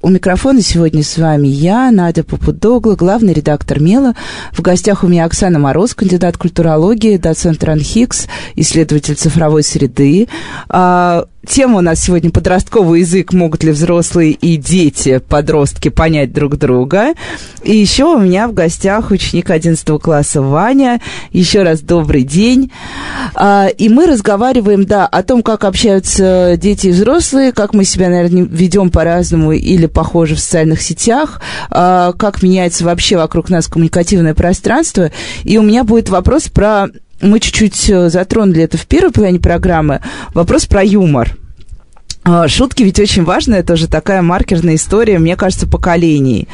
У микрофона сегодня с вами я, Надя Попудогла, главный редактор «Мела». В гостях у меня Оксана Мороз, кандидат культурологии, доцент РАНХИКС, исследователь цифровой среды. А, Тема у нас сегодня подростковый язык. Могут ли взрослые и дети, подростки, понять друг друга? И еще у меня в гостях ученик 11 класса Ваня. Еще раз добрый день. А, и мы разговариваем, да, о том, как общаются дети и взрослые, как мы себя, наверное, ведем по-разному или похоже в социальных сетях, а, как меняется вообще вокруг нас коммуникативное пространство. И у меня будет вопрос про мы чуть-чуть э, затронули это в первой половине программы. Вопрос про юмор. А, шутки ведь очень важны, это же такая маркерная история, мне кажется, поколений.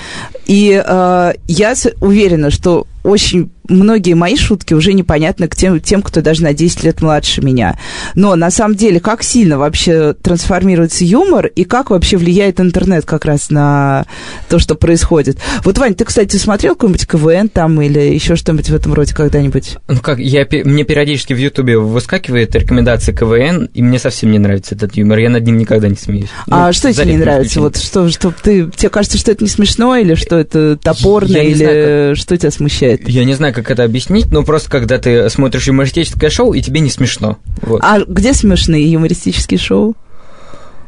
И э, я уверена, что очень многие мои шутки уже непонятны к тем, тем, кто даже на 10 лет младше меня. Но на самом деле, как сильно вообще трансформируется юмор и как вообще влияет интернет как раз на то, что происходит. Вот, Вань, ты, кстати, смотрел какой-нибудь КВН там или еще что-нибудь в этом роде когда-нибудь? Ну как, я, мне периодически в Ютубе выскакивает рекомендации КВН, и мне совсем не нравится этот юмор, я над ним никогда не смеюсь. А ну, что тебе не нравится? Вот что, что ты, тебе кажется, что это не смешно, или что это топорно, или знаю, как... что тебя смущает? Я не знаю, как это объяснить, но просто когда ты смотришь юмористическое шоу, и тебе не смешно. Вот. А где смешные юмористические шоу?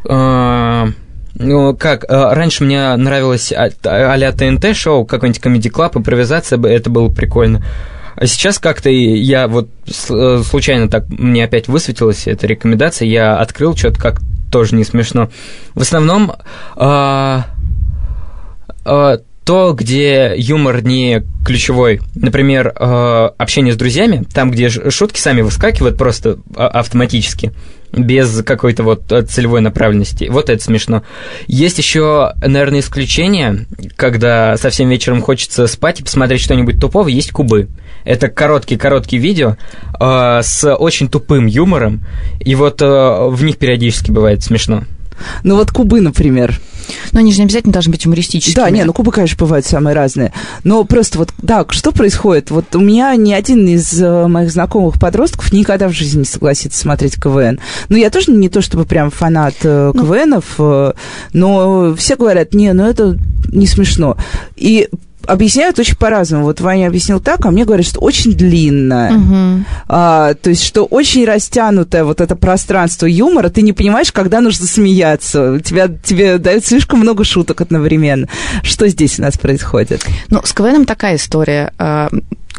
А, ну, как, а, раньше мне нравилось а, а-ля ТНТ шоу, какой-нибудь комедий клаб, импровизация, это было прикольно. А сейчас как-то я вот э, случайно так, мне опять высветилась эта рекомендация, я открыл что-то как тоже не смешно. В основном а, а, то, где юмор не ключевой, например, э, общение с друзьями, там, где шутки сами выскакивают просто а, автоматически, без какой-то вот целевой направленности. Вот это смешно. Есть еще, наверное, исключение, когда совсем вечером хочется спать и посмотреть что-нибудь тупого, есть кубы. Это короткие-короткие видео э, с очень тупым юмором, и вот э, в них периодически бывает смешно. Ну вот кубы, например. Но они же не обязательно должны быть юмористическими. Да, не, ну кубы, конечно, бывают самые разные. Но просто вот, да, что происходит? Вот у меня ни один из э, моих знакомых подростков никогда в жизни не согласится смотреть КВН. Ну, я тоже не то чтобы прям фанат э, ну, КВНов, э, но все говорят, не, ну это не смешно. И объясняют очень по-разному. Вот Ваня объяснил так, а мне говорят, что очень длинно. Угу. А, то есть, что очень растянутое вот это пространство юмора, ты не понимаешь, когда нужно смеяться. Тебя, тебе дают слишком много шуток одновременно. Что здесь у нас происходит? Ну, с КВНом такая история.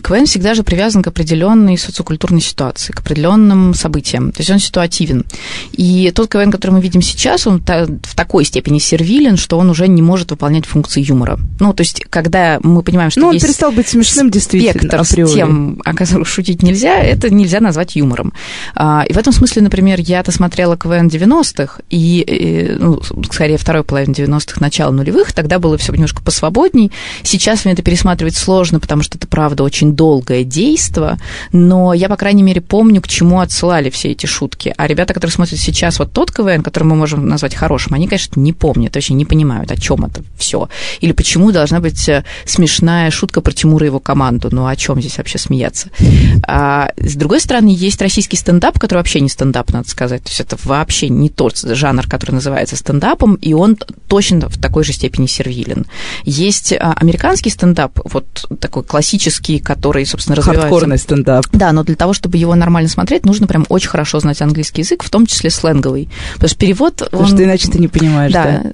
КВН всегда же привязан к определенной социокультурной ситуации, к определенным событиям. То есть он ситуативен. И тот КВН, который мы видим сейчас, он в такой степени сервилен, что он уже не может выполнять функции юмора. Ну, то есть, когда мы понимаем, что ну, он перестал быть смешным, действительно, априори. с тем, о которых шутить нельзя, это нельзя назвать юмором. А, и в этом смысле, например, я-то смотрела КВН 90-х, и, ну, скорее, второй половины 90-х, начало нулевых, тогда было все немножко посвободней. Сейчас мне это пересматривать сложно, потому что это, правда, очень очень долгое действо, но я, по крайней мере, помню, к чему отсылали все эти шутки. А ребята, которые смотрят сейчас вот тот КВН, который мы можем назвать хорошим, они, конечно, не помнят, вообще не понимают, о чем это все. Или почему должна быть э, смешная шутка про Тимура и его команду. Ну, о чем здесь вообще смеяться? А, с другой стороны, есть российский стендап, который вообще не стендап, надо сказать. То есть это вообще не тот жанр, который называется стендапом, и он точно в такой же степени сервилен. Есть а, американский стендап, вот такой классический, который, собственно, развивается. Хардкорный стендап. Да, но для того, чтобы его нормально смотреть, нужно прям очень хорошо знать английский язык, в том числе сленговый. Потому что перевод... Потому он... что иначе ты не понимаешь, да? да?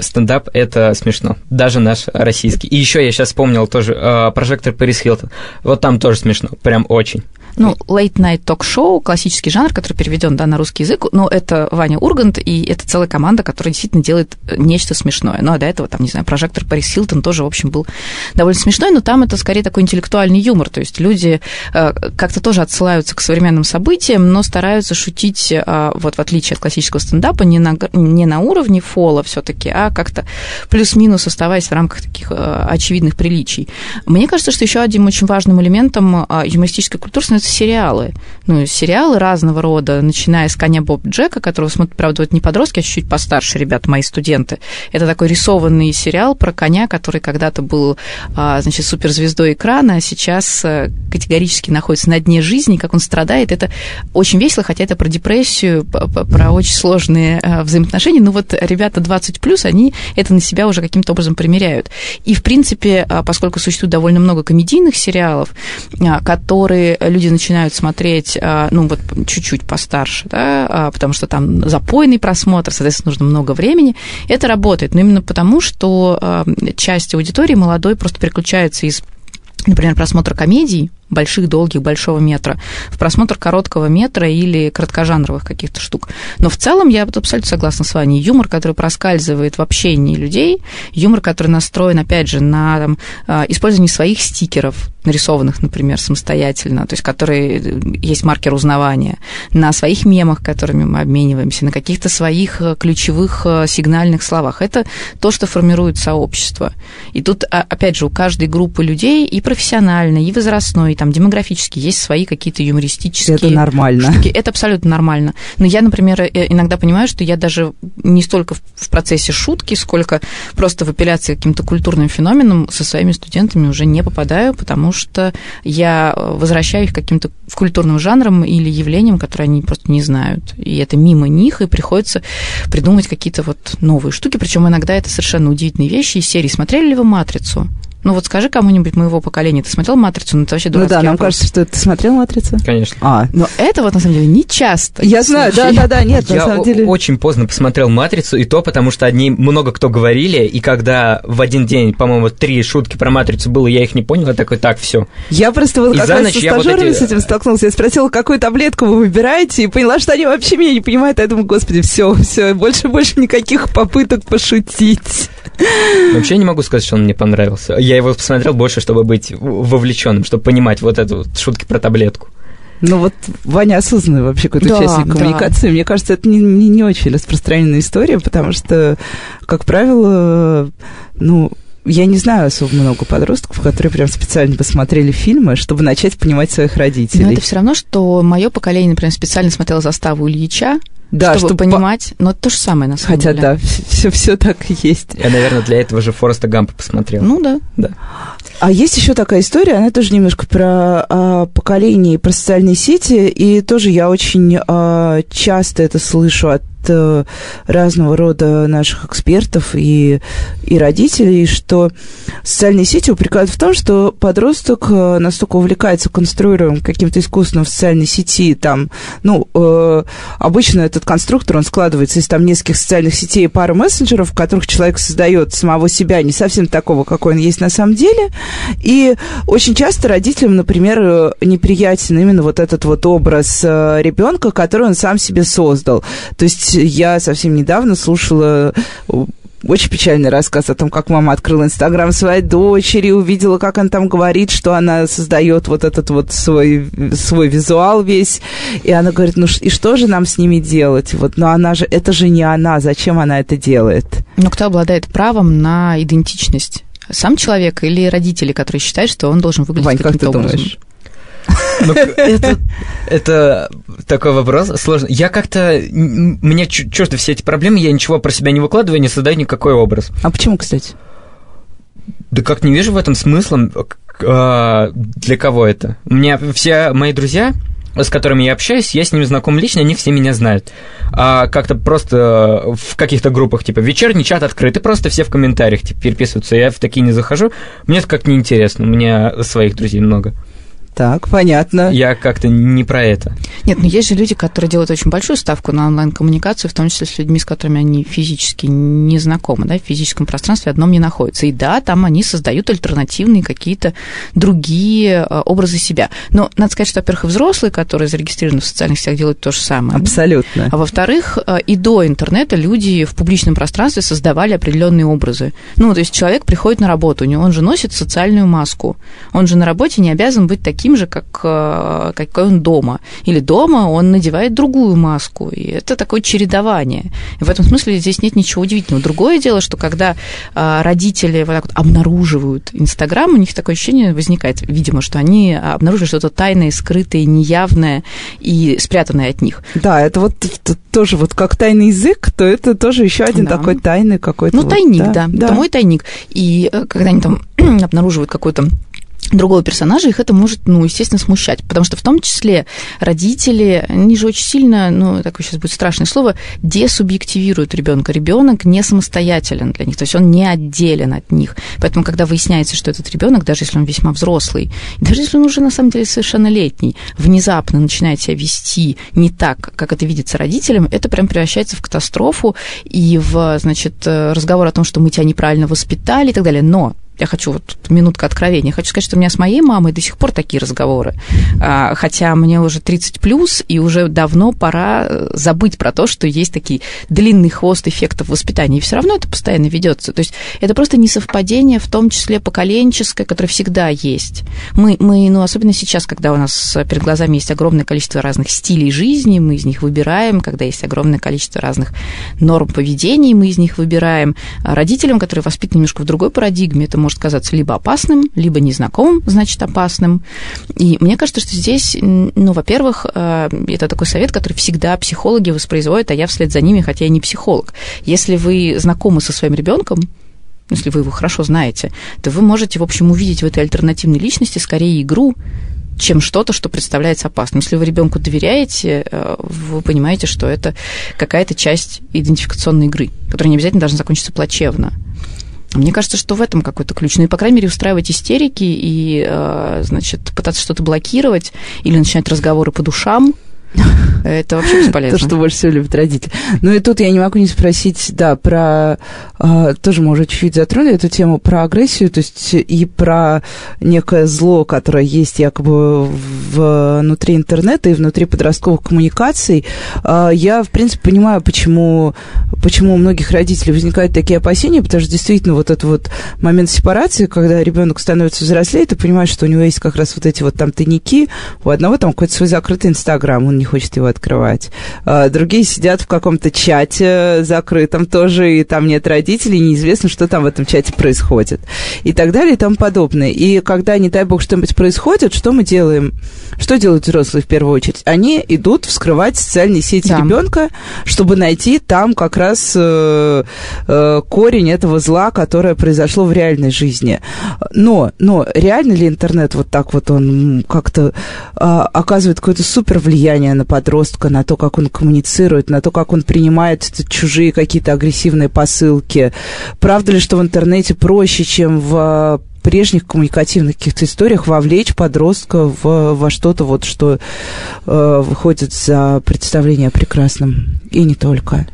стендап это смешно, даже наш российский. И еще я сейчас вспомнил тоже э, прожектор Пэрис Хилтон. Вот там тоже смешно, прям очень. Ну, late night talk-show, классический жанр, который переведен да, на русский язык, но это Ваня Ургант, и это целая команда, которая действительно делает нечто смешное. Ну, а до этого, там, не знаю, прожектор Парис Хилтон тоже, в общем, был довольно смешной, но там это скорее такой интеллектуальный юмор, то есть люди э, как-то тоже отсылаются к современным событиям, но стараются шутить, э, вот в отличие от классического стендапа, не на, не на уровне фола все таки а как-то плюс-минус оставаясь в рамках таких э, очевидных приличий. Мне кажется, что еще одним очень важным элементом юмористической культуры становятся сериалы. Ну, сериалы разного рода, начиная с «Коня Боб Джека», которого смотрят, правда, вот не подростки, а чуть-чуть постарше ребята, мои студенты. Это такой рисованный сериал про коня, который когда-то был, а, значит, суперзвездой экрана, а сейчас э, категорически находится на дне жизни, как он страдает. Это очень весело, хотя это про депрессию, про очень сложные э, взаимоотношения. Ну вот ребята 20 плюс, они это на себя уже каким-то образом примеряют. И, в принципе, а, поскольку существует довольно много комедийных сериалов, которые люди начинают смотреть, ну вот чуть-чуть постарше, да, потому что там запойный просмотр, соответственно, нужно много времени, это работает. Но именно потому, что часть аудитории молодой просто переключается из например, просмотра комедий, больших, долгих, большого метра, в просмотр короткого метра или краткожанровых каких-то штук. Но в целом я абсолютно согласна с вами. Юмор, который проскальзывает в общении людей, юмор, который настроен, опять же, на там, а, использование своих стикеров, нарисованных, например, самостоятельно, то есть которые э, есть маркер узнавания, на своих мемах, которыми мы обмениваемся, на каких-то своих э, ключевых э, сигнальных словах. Это то, что формирует сообщество. И тут, а, опять же, у каждой группы людей и профессиональной, и возрастной, и там демографически есть свои какие-то юмористические Это нормально. Штуки. Это абсолютно нормально. Но я, например, иногда понимаю, что я даже не столько в процессе шутки, сколько просто в апелляции каким-то культурным феноменам со своими студентами уже не попадаю, потому что я возвращаю их каким-то культурным жанрам или явлениям, которые они просто не знают. И это мимо них, и приходится придумать какие-то вот новые штуки. Причем иногда это совершенно удивительные вещи из серии. Смотрели ли вы «Матрицу»? Ну вот скажи кому-нибудь моего поколения, ты смотрел «Матрицу»? Ну это вообще Ну да, нам вопрос. кажется, что ты смотрел «Матрицу»? Конечно. А. Но это вот на самом деле не часто. Я знаю, да-да-да, нет, Я на самом деле... очень поздно посмотрел «Матрицу», и то потому, что одни много кто говорили, и когда в один день, по-моему, три шутки про «Матрицу» было, я их не понял, я такой, так, все. Я просто вот И как за раз ночь со стажерами эти- с этим столкнулся. Я спросила, какую таблетку вы выбираете, и поняла, что они вообще меня не понимают. Я думаю, господи, все, все, больше больше никаких попыток пошутить. Вообще не могу сказать, что он мне понравился. Я его посмотрел больше, чтобы быть вовлеченным, чтобы понимать вот эту вот шутки про таблетку. Ну вот Ваня осознанный вообще какой-то Да, участник да. коммуникации. Мне кажется, это не, не, не очень распространенная история, потому что, как правило, ну, я не знаю особо много подростков, которые прям специально посмотрели фильмы, чтобы начать понимать своих родителей. Но это все равно, что мое поколение, например, специально смотрело заставу Ильича, да, чтобы, чтобы по- понимать. Но это то же самое на самом Хотя деле. да, все, все так и есть. Я, наверное, для этого же Фореста Гампа посмотрел. Ну да. А есть еще такая история, она тоже немножко про а, поколение и про социальные сети, и тоже я очень а, часто это слышу от разного рода наших экспертов и, и родителей, что социальные сети упрекают в том, что подросток а, настолько увлекается конструируемым каким-то искусством в социальной сети, там, ну, э, обычно этот конструктор, он складывается из там нескольких социальных сетей и пары мессенджеров, в которых человек создает самого себя, не совсем такого, какой он есть на самом деле, и очень часто родителям, например, э, неприятен именно вот этот вот образ ребенка, который он сам себе создал. То есть я совсем недавно слушала э, очень печальный рассказ о том, как мама открыла Инстаграм своей дочери, увидела, как она там говорит, что она создает вот этот вот свой, свой визуал весь. И она говорит, ну и что же нам с ними делать? Вот, но она же, это же не она, зачем она это делает? Но кто обладает правом на идентичность? Сам человек или родители, которые считают, что он должен выглядеть Вань, как каким-то ты образом? думаешь? Ну, это, это такой вопрос сложный. Я как-то... Мне чу- чужды все эти проблемы, я ничего про себя не выкладываю, не создаю никакой образ. А почему, кстати? Да как не вижу в этом смысла. а, Для кого это? У меня все мои друзья, с которыми я общаюсь, я с ними знаком лично, они все меня знают. А как-то просто в каких-то группах, типа, вечерний чат открытый, просто все в комментариях типа, переписываются. Я в такие не захожу. Мне это как-то неинтересно, у меня своих друзей много. Так, понятно. Я как-то не про это. Нет, но есть же люди, которые делают очень большую ставку на онлайн-коммуникацию, в том числе с людьми, с которыми они физически не знакомы, да, в физическом пространстве одном не находятся. И да, там они создают альтернативные какие-то другие э, образы себя. Но надо сказать, что, во-первых, и взрослые, которые зарегистрированы в социальных сетях, делают то же самое. Абсолютно. А во-вторых, э, и до интернета люди в публичном пространстве создавали определенные образы. Ну, то есть человек приходит на работу, у него он же носит социальную маску. Он же на работе не обязан быть таким же, как, э, какой он дома. Или дома он надевает другую маску. И это такое чередование. И в этом смысле здесь нет ничего удивительного. Другое дело, что когда э, родители вот так вот обнаруживают Инстаграм, у них такое ощущение возникает, видимо, что они обнаруживают что-то тайное, скрытое, неявное и спрятанное от них. Да, это вот это тоже вот как тайный язык, то это тоже еще один да. такой тайный какой-то. Ну, вот, тайник, да, да. да. Это мой тайник. И э, когда они там обнаруживают какой-то другого персонажа, их это может, ну, естественно, смущать. Потому что в том числе родители, они же очень сильно, ну, такое сейчас будет страшное слово, десубъективируют ребенка. Ребенок не самостоятелен для них, то есть он не отделен от них. Поэтому, когда выясняется, что этот ребенок, даже если он весьма взрослый, даже если он уже на самом деле совершеннолетний, внезапно начинает себя вести не так, как это видится родителям, это прям превращается в катастрофу и в, значит, разговор о том, что мы тебя неправильно воспитали и так далее. Но я хочу вот минутка откровения. Хочу сказать, что у меня с моей мамой до сих пор такие разговоры. А, хотя мне уже 30 плюс, и уже давно пора э, забыть про то, что есть такие длинный хвост эффектов воспитания. И все равно это постоянно ведется. То есть это просто несовпадение, в том числе поколенческое, которое всегда есть. Мы, мы, ну, особенно сейчас, когда у нас перед глазами есть огромное количество разных стилей жизни, мы из них выбираем, когда есть огромное количество разных норм поведения, мы из них выбираем. А родителям, которые воспитаны немножко в другой парадигме, это может казаться либо опасным, либо незнакомым, значит, опасным. И мне кажется, что здесь, ну, во-первых, э, это такой совет, который всегда психологи воспроизводят, а я вслед за ними, хотя я не психолог. Если вы знакомы со своим ребенком, если вы его хорошо знаете, то вы можете, в общем, увидеть в этой альтернативной личности скорее игру, чем что-то, что представляется опасным. Если вы ребенку доверяете, э, вы понимаете, что это какая-то часть идентификационной игры, которая не обязательно должна закончиться плачевно. Мне кажется, что в этом какой-то ключ. Ну и, по крайней мере, устраивать истерики и, э, значит, пытаться что-то блокировать или начинать разговоры по душам – это вообще бесполезно. То, что больше всего любят родители. Ну и тут я не могу не спросить, да, про... Э, тоже мы уже чуть-чуть затронули эту тему про агрессию, то есть и про некое зло, которое есть якобы внутри интернета и внутри подростковых коммуникаций. Э, я, в принципе, понимаю, почему, почему у многих родителей возникают такие опасения, потому что действительно вот этот вот момент сепарации, когда ребенок становится взрослее, ты понимаешь, что у него есть как раз вот эти вот там тайники, у одного там какой-то свой закрытый Инстаграм, он не хочет его открывать. А, другие сидят в каком-то чате закрытом тоже, и там нет родителей, неизвестно, что там в этом чате происходит. И так далее, и тому подобное. И когда, не дай бог, что-нибудь происходит, что мы делаем? Что делают взрослые в первую очередь? Они идут вскрывать социальные сети да. ребенка, чтобы найти там как раз э, э, корень этого зла, которое произошло в реальной жизни. Но, но реально ли интернет вот так вот он как-то э, оказывает какое-то супер влияние влияние на подростка, на то, как он коммуницирует, на то, как он принимает чужие какие-то агрессивные посылки. Правда ли, что в интернете проще, чем в прежних коммуникативных каких-то историях вовлечь подростка в, во что-то, вот, что э, выходит за представление о прекрасном. И не только.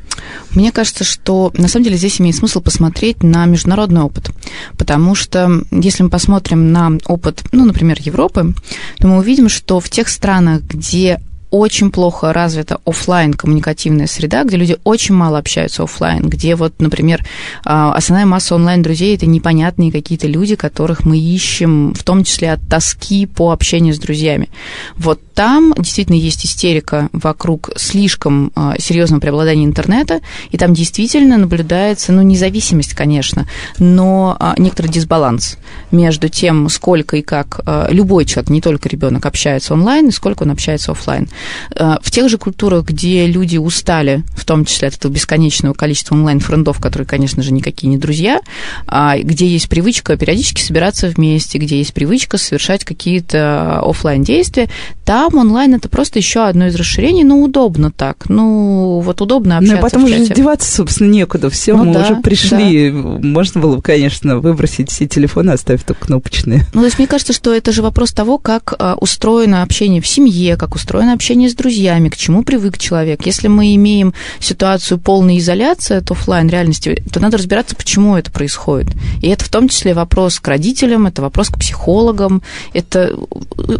Мне кажется, что на самом деле здесь имеет смысл посмотреть на международный опыт, потому что если мы посмотрим на опыт, ну, например, Европы, то мы увидим, что в тех странах, где очень плохо развита офлайн коммуникативная среда, где люди очень мало общаются офлайн, где вот, например, а, основная масса онлайн друзей это непонятные какие-то люди, которых мы ищем, в том числе от тоски по общению с друзьями. Вот там действительно есть истерика вокруг слишком а, серьезного преобладания интернета, и там действительно наблюдается, ну, независимость, конечно, но а, некоторый дисбаланс между тем, сколько и как любой человек, не только ребенок, общается онлайн, и сколько он общается офлайн. Э, в тех же культурах, где люди устали, в том числе от этого бесконечного количества онлайн-френдов, которые, конечно же, никакие не друзья, а где есть привычка периодически собираться вместе, где есть привычка совершать какие-то офлайн действия, там онлайн это просто еще одно из расширений, но удобно так. Ну, вот удобно общаться. Ну, и потом уже издеваться, собственно, некуда. Все, ну, мы да, уже пришли. Да. Можно было бы, конечно, выбросить все телефоны, оставив только кнопочные. Ну, то есть мне кажется, что это же вопрос того, как а, устроено общение в семье, как устроено общение с друзьями, к чему привык человек. Если мы имеем ситуацию полной изоляции от офлайн реальности, то надо разбираться, почему это происходит. И это в том числе вопрос к родителям, это вопрос к психологам. Это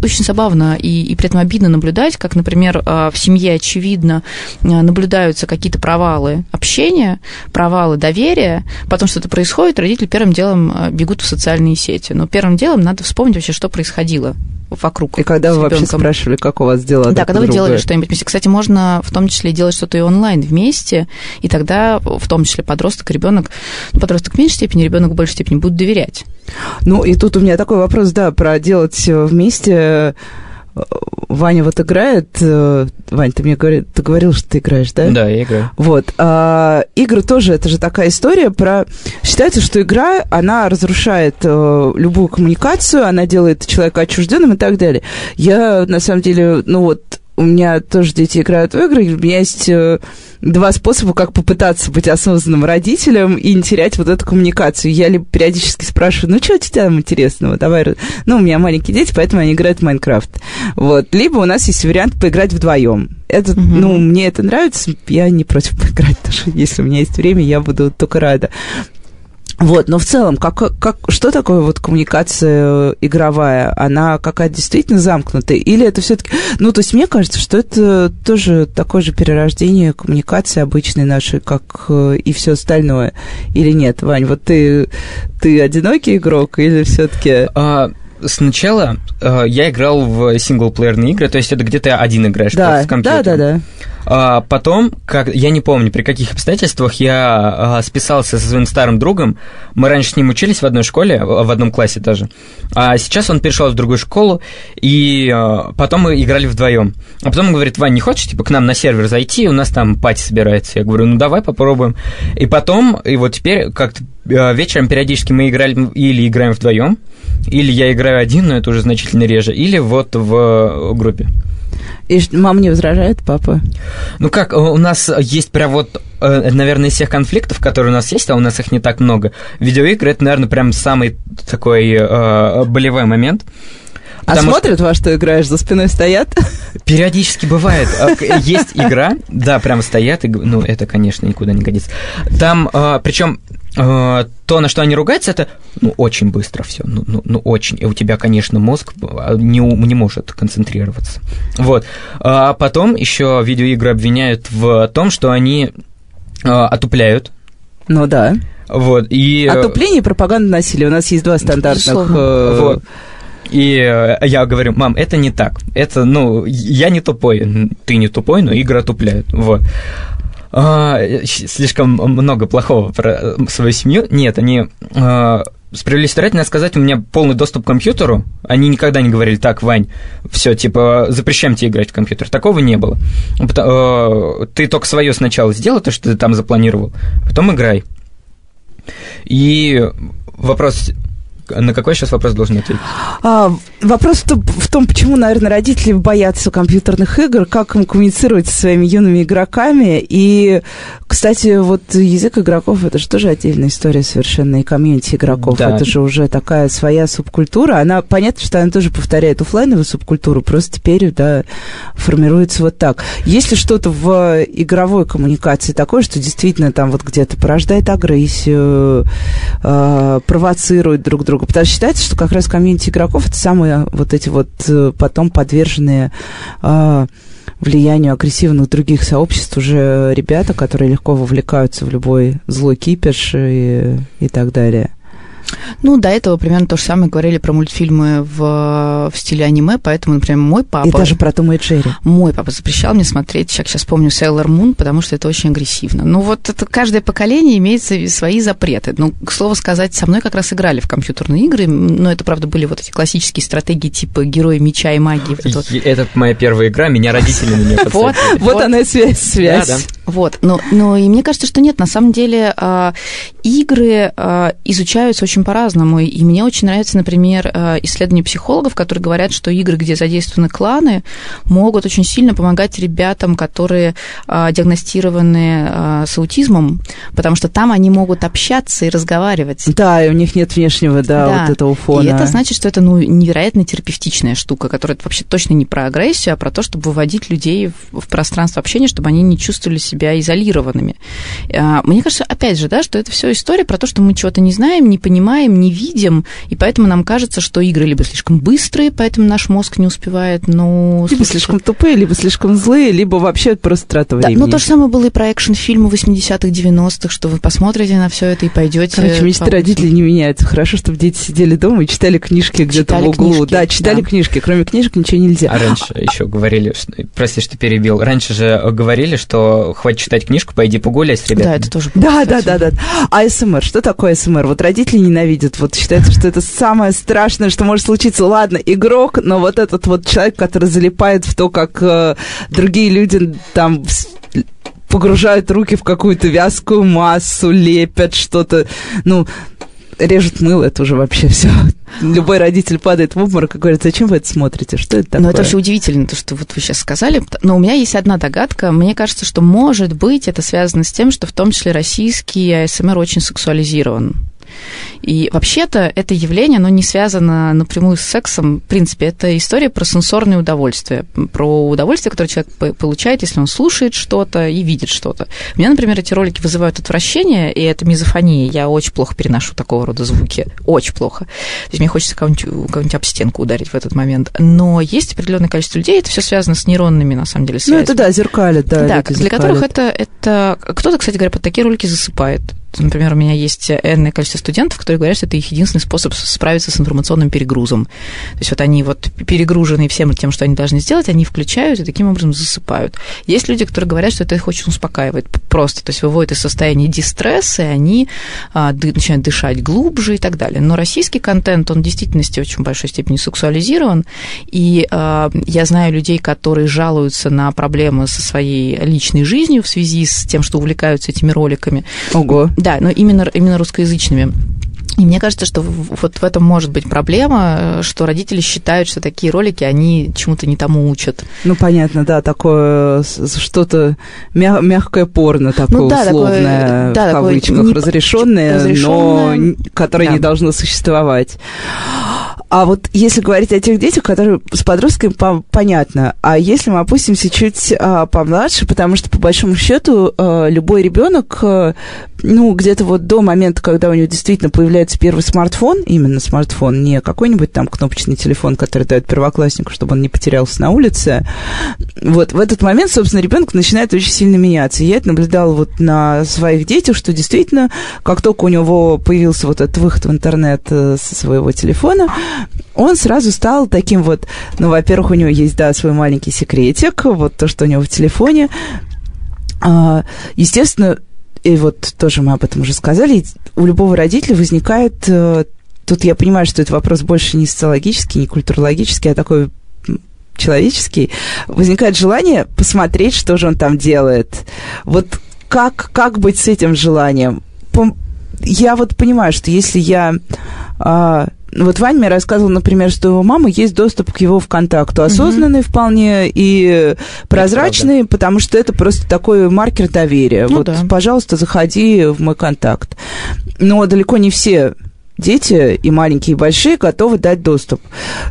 очень забавно и, и при этом обидно наблюдать, как, например, а, в семье, очевидно, а, наблюдаются какие-то провалы общения, провалы доверия, потом что-то происходит, родители первым делом бегут в социальные сети. Но первым делом надо вспомнить вообще, что происходило вокруг. И когда вы вообще спрашивали, как у вас дела? Да, когда вы делали что-нибудь вместе. Кстати, можно в том числе делать что-то и онлайн вместе, и тогда в том числе подросток, ребенок, ну, подросток в меньшей степени, ребенок в большей степени будут доверять. Ну, и тут у меня такой вопрос, да, про делать вместе Ваня вот играет. Э, Вань, ты мне говорил, ты говорил, что ты играешь, да? Да, я играю. Вот. А, игры тоже, это же такая история про... Считается, что игра, она разрушает а, любую коммуникацию, она делает человека отчужденным и так далее. Я, на самом деле, ну вот, у меня тоже дети играют в игры, у меня есть э, два способа, как попытаться быть осознанным родителем и не терять вот эту коммуникацию. Я либо периодически спрашиваю, ну, что у тебя там интересного, давай... Ну, у меня маленькие дети, поэтому они играют в Майнкрафт. Вот. Либо у нас есть вариант поиграть вдвоем. Это, угу. ну, мне это нравится, я не против поиграть тоже. Если у меня есть время, я буду только рада. Вот, но в целом, как, как, что такое вот коммуникация игровая? Она какая-то действительно замкнутая? Или это все-таки... Ну, то есть мне кажется, что это тоже такое же перерождение коммуникации обычной нашей, как э, и все остальное. Или нет, Вань? Вот ты, ты одинокий игрок или все-таки... А сначала э, я играл в синглплеерные игры, то есть это где то один играешь да, в компьютере. Да, да, да. А потом, как, я не помню, при каких обстоятельствах я а, списался со своим старым другом. Мы раньше с ним учились в одной школе, в одном классе даже. А сейчас он перешел в другую школу, и а, потом мы играли вдвоем. А потом он говорит, Вань, не хочешь, типа, к нам на сервер зайти, у нас там пати собирается. Я говорю, ну давай попробуем. И потом, и вот теперь как-то а, вечером периодически мы играли или играем вдвоем, или я играю один, но это уже значительно реже, или вот в группе. И мама не возражает, папа? Ну как, у нас есть прям вот, э, наверное, из всех конфликтов, которые у нас есть, а у нас их не так много, видеоигры, это, наверное, прям самый такой э, болевой момент. А смотрят что... во что играешь, за спиной стоят? Периодически бывает. А, есть игра, да, прям стоят, и, ну, это, конечно, никуда не годится. Там, а, причем Э, то, на что они ругаются, это ну, очень быстро все, ну, ну, ну очень. И у тебя, конечно, мозг а, не, не может концентрироваться. Вот. А потом еще видеоигры обвиняют в том, что они а, отупляют. Ну да. Вот, и... Отупление и пропаганда насилия. У нас есть два стандартных... Э... Вот. И э, я говорю, мам, это не так. Это, ну, я не тупой. Ты не тупой, но игры отупляют. Вот а, слишком много плохого про свою семью. Нет, они а, справедливости старательно сказать, у меня полный доступ к компьютеру. Они никогда не говорили, так, Вань, все, типа, запрещаем тебе играть в компьютер. Такого не было. А, ты только свое сначала сделай, то, что ты там запланировал, потом играй. И вопрос на какой сейчас вопрос должен ответить? А, вопрос в том, почему, наверное, родители боятся компьютерных игр, как им коммуницировать со своими юными игроками. И, кстати, вот язык игроков это же тоже отдельная история совершенно, и комьюнити игроков. Да. Это же уже такая своя субкультура. Она, понятно, что она тоже повторяет офлайновую субкультуру, просто теперь, да, формируется вот так. Есть ли что-то в игровой коммуникации такое, что действительно там вот где-то порождает агрессию, э, провоцирует друг друга? Друга. Потому что считается, что как раз комьюнити игроков это самые вот эти вот э, потом подверженные э, влиянию агрессивных других сообществ уже ребята, которые легко вовлекаются в любой злой кипиш и, и так далее. Ну, до этого примерно то же самое говорили про мультфильмы в, в стиле аниме, поэтому, например, мой папа... И даже про Тома и Джерри. Мой папа запрещал мне смотреть, сейчас, сейчас помню, Sailor Moon, потому что это очень агрессивно. Ну, вот это каждое поколение имеет свои запреты. Ну, к слову сказать, со мной как раз играли в компьютерные игры, но это, правда, были вот эти классические стратегии типа герои меча и магии. Вот это, моя первая игра, меня родители на нее Вот, вот она связь, связь. Вот, но, но и мне кажется, что нет, на самом деле а, игры а, изучаются очень по-разному, и мне очень нравится, например, а, исследования психологов, которые говорят, что игры, где задействованы кланы, могут очень сильно помогать ребятам, которые диагностированы с аутизмом, потому что там они могут общаться и разговаривать. Да, и у них нет внешнего, да, да. вот этого фона. И это значит, что это ну, невероятно терапевтичная штука, которая вообще точно не про агрессию, а про то, чтобы выводить людей в, в пространство общения, чтобы они не чувствовали себя изолированными. Мне кажется, опять же, да, что это все история про то, что мы чего-то не знаем, не понимаем, не видим, и поэтому нам кажется, что игры либо слишком быстрые, поэтому наш мозг не успевает, но... Либо слишком тупые, либо слишком злые, либо вообще просто трата времени. Да, ну то же самое было и про экшн-фильмы 80-х, 90-х, что вы посмотрите на все это и пойдете. Короче, мечты родителей не меняются. Хорошо, чтобы дети сидели дома и читали книжки где-то в углу. Книжки, да, читали да. книжки. Кроме книжек ничего нельзя. А раньше еще говорили, что... прости, что перебил, раньше же говорили, что хватит читать книжку, пойди погуляй с ребятами. Да, это тоже. Да, да, да, да. А СМР, что такое СМР? Вот родители ненавидят, вот считается, что это самое страшное, что может случиться. Ладно, игрок, но вот этот вот человек, который залипает в то, как э, другие люди там погружают руки в какую-то вязкую массу, лепят что-то, ну, режут мыло, это уже вообще все. Любой родитель падает в обморок и говорит, зачем вы это смотрите, что это такое? Ну, это вообще удивительно, то, что вот вы сейчас сказали. Но у меня есть одна догадка. Мне кажется, что, может быть, это связано с тем, что в том числе российский АСМР очень сексуализирован. И вообще-то это явление, оно не связано напрямую с сексом. В принципе, это история про сенсорное удовольствие, про удовольствие, которое человек получает, если он слушает что-то и видит что-то. У меня, например, эти ролики вызывают отвращение, и это мизофония. Я очень плохо переношу такого рода звуки. Очень плохо. То есть мне хочется кого-нибудь, кого-нибудь об стенку ударить в этот момент. Но есть определенное количество людей, это все связано с нейронными, на самом деле, связями. Ну, это да, зеркалит, да. Да, для зеркалят. которых это, это... Кто-то, кстати говоря, под такие ролики засыпает. Например, у меня есть энное количество студентов, которые говорят, что это их единственный способ справиться с информационным перегрузом. То есть вот они вот перегружены всем тем, что они должны сделать, они включают и таким образом засыпают. Есть люди, которые говорят, что это их очень успокаивает просто, то есть выводит из состояния дистресса, и они а, ды, начинают дышать глубже и так далее. Но российский контент, он в действительности очень большой степени сексуализирован, и а, я знаю людей, которые жалуются на проблемы со своей личной жизнью в связи с тем, что увлекаются этими роликами. Ого. Да, но именно, именно русскоязычными. И мне кажется, что вот в этом может быть проблема, что родители считают, что такие ролики, они чему-то не тому учат. Ну, понятно, да, такое что-то мяг- мягкое порно такое ну, да, условное, такое, да, в кавычках, не... разрешенное, разрешенное, но которое да. не должно существовать. А вот если говорить о тех детях, которые с подростками, по понятно. А если мы опустимся чуть а, помладше, потому что, по большому счету, а, любой ребенок, а, ну, где-то вот до момента, когда у него действительно появляется первый смартфон, именно смартфон, не какой-нибудь там кнопочный телефон, который дает первокласснику, чтобы он не потерялся на улице, вот в этот момент, собственно, ребенок начинает очень сильно меняться. Я это наблюдала вот на своих детях, что действительно, как только у него появился вот этот выход в интернет э, со своего телефона, он сразу стал таким вот, ну, во-первых, у него есть, да, свой маленький секретик, вот то, что у него в телефоне. А, естественно, и вот тоже мы об этом уже сказали, у любого родителя возникает, э, тут я понимаю, что это вопрос больше не социологический, не культурологический, а такой человеческий, возникает желание посмотреть, что же он там делает. Вот как, как быть с этим желанием? Я вот понимаю, что если я а, вот Ваня мне рассказывал, например, что у мамы есть доступ к его ВКонтакту, осознанный угу. вполне и прозрачный, потому что это просто такой маркер доверия. Ну, вот, да. пожалуйста, заходи в мой контакт. Но далеко не все дети, и маленькие, и большие, готовы дать доступ.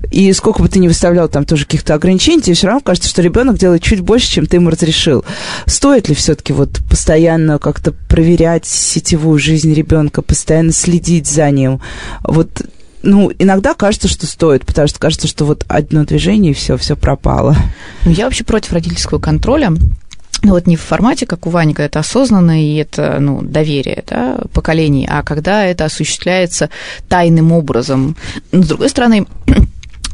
И сколько бы ты ни выставлял там тоже каких-то ограничений, тебе все равно кажется, что ребенок делает чуть больше, чем ты ему разрешил. Стоит ли все-таки вот постоянно как-то проверять сетевую жизнь ребенка, постоянно следить за ним? Вот ну, иногда кажется, что стоит, потому что кажется, что вот одно движение, и все, все пропало. Ну, я вообще против родительского контроля. ну вот не в формате, как у Вани, когда это осознанно и это ну, доверие да, поколений, а когда это осуществляется тайным образом. Но, с другой стороны,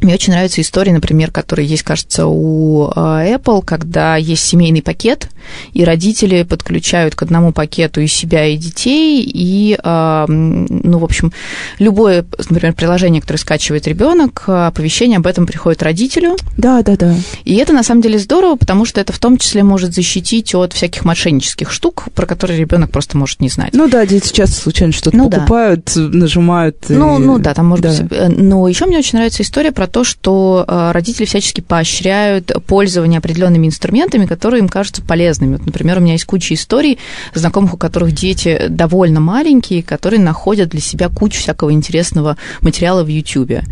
мне очень нравятся истории, например, которые есть, кажется, у а, Apple, когда есть семейный пакет, и родители подключают к одному пакету и себя, и детей, и, а, ну, в общем, любое, например, приложение, которое скачивает ребенок, оповещение об этом приходит родителю. Да, да, да. И это на самом деле здорово, потому что это в том числе может защитить от всяких мошеннических штук, про которые ребенок просто может не знать. Ну да, дети часто случайно что-то ну, покупают, да. нажимают. Ну, и... ну да, там может да. быть. Э, но еще мне очень нравится история про то, что э, родители всячески поощряют пользование определенными инструментами, которые им кажутся полезными. Вот, например, у меня есть куча историй знакомых, у которых дети довольно маленькие, которые находят для себя кучу всякого интересного материала в YouTube.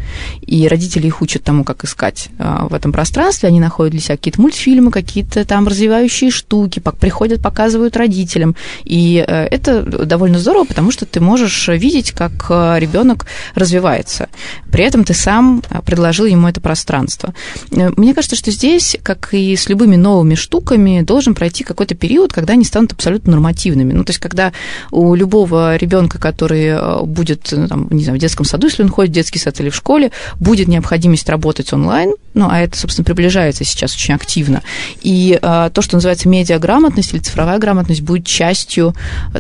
И родители их учат тому, как искать э, в этом пространстве. Они находят для себя какие-то мультфильмы, какие-то там развивающие штуки, приходят, показывают родителям. И э, это довольно здорово, потому что ты можешь видеть, как ребенок развивается. При этом ты сам предложил ему это пространство. Э, мне кажется, что здесь, как и с любыми новыми штуками, должен пройти какой-то период, когда они станут абсолютно нормативными. Ну, то есть, когда у любого ребенка, который э, будет, ну, там, не знаю, в детском саду, если он ходит в детский сад или в школе, будет необходимость работать онлайн, ну, а это, собственно, приближается сейчас очень активно. И а, то, что называется медиаграмотность или цифровая грамотность, будет частью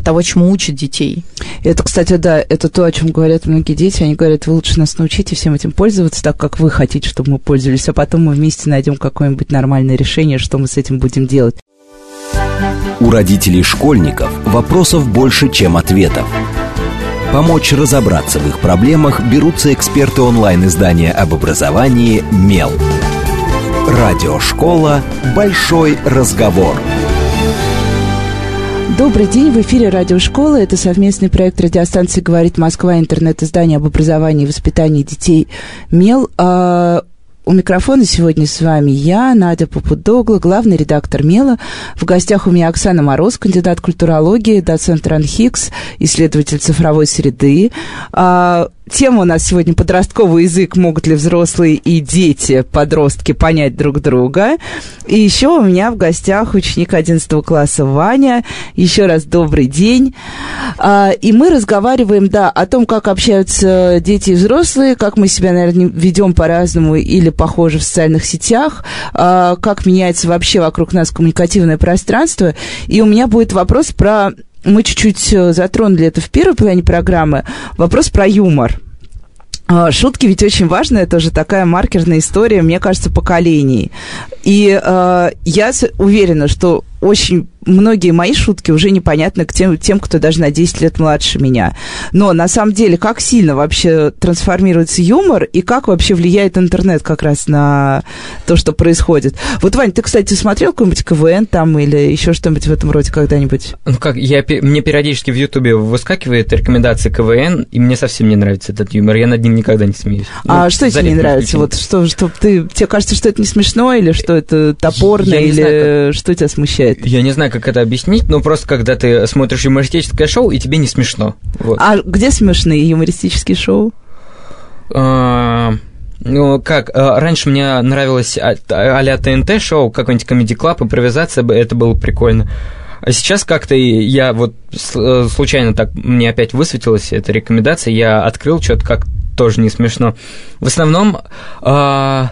того, чему учат детей. Это, кстати, да, это то, о чем говорят многие дети. Они говорят, вы лучше нас научите всем этим пользоваться так, как вы хотите, чтобы мы пользовались, а потом мы вместе найдем какое-нибудь нормальное решение, что мы с этим будем делать. У родителей школьников вопросов больше, чем ответов. Помочь разобраться в их проблемах берутся эксперты онлайн-издания об образовании «Мел». Радиошкола «Большой разговор». Добрый день, в эфире радиошкола. Это совместный проект радиостанции «Говорит Москва», интернет-издание об образовании и воспитании детей «Мел». А, у микрофона сегодня с вами я, Надя Попудогла, главный редактор «Мела». В гостях у меня Оксана Мороз, кандидат культурологии, доцент РАНХИКС, исследователь цифровой среды. Тема у нас сегодня подростковый язык. Могут ли взрослые и дети, подростки, понять друг друга? И еще у меня в гостях ученик 11 класса Ваня. Еще раз добрый день. А, и мы разговариваем, да, о том, как общаются дети и взрослые, как мы себя, наверное, ведем по-разному или похоже в социальных сетях, а, как меняется вообще вокруг нас коммуникативное пространство. И у меня будет вопрос про мы чуть-чуть э, затронули это в первой половине программы, вопрос про юмор. А, шутки ведь очень важны, это же такая маркерная история, мне кажется, поколений. И э, я уверена, что очень многие мои шутки уже непонятны к тем, тем, кто даже на 10 лет младше меня. Но на самом деле, как сильно вообще трансформируется юмор и как вообще влияет интернет как раз на то, что происходит. Вот, Вань, ты, кстати, смотрел какой-нибудь КВН там или еще что-нибудь в этом роде когда-нибудь? Ну как, я, мне периодически в Ютубе выскакивает рекомендации КВН, и мне совсем не нравится этот юмор, я над ним никогда не смеюсь. А ну, что тебе не нравится? Вот что, что ты, тебе кажется, что это не смешно, или что это топорно, или знаю, как... что тебя смущает? Я не знаю, как это объяснить, но просто когда ты смотришь юмористическое шоу, и тебе не смешно. Вот. А где смешные юмористические шоу? А, ну, как, а, раньше мне нравилось а, а-ля ТНТ шоу, какой-нибудь Club, импровизация, это было прикольно. А сейчас как-то я вот э, случайно так, мне опять высветилась эта рекомендация, я открыл что-то как тоже не смешно. В основном а,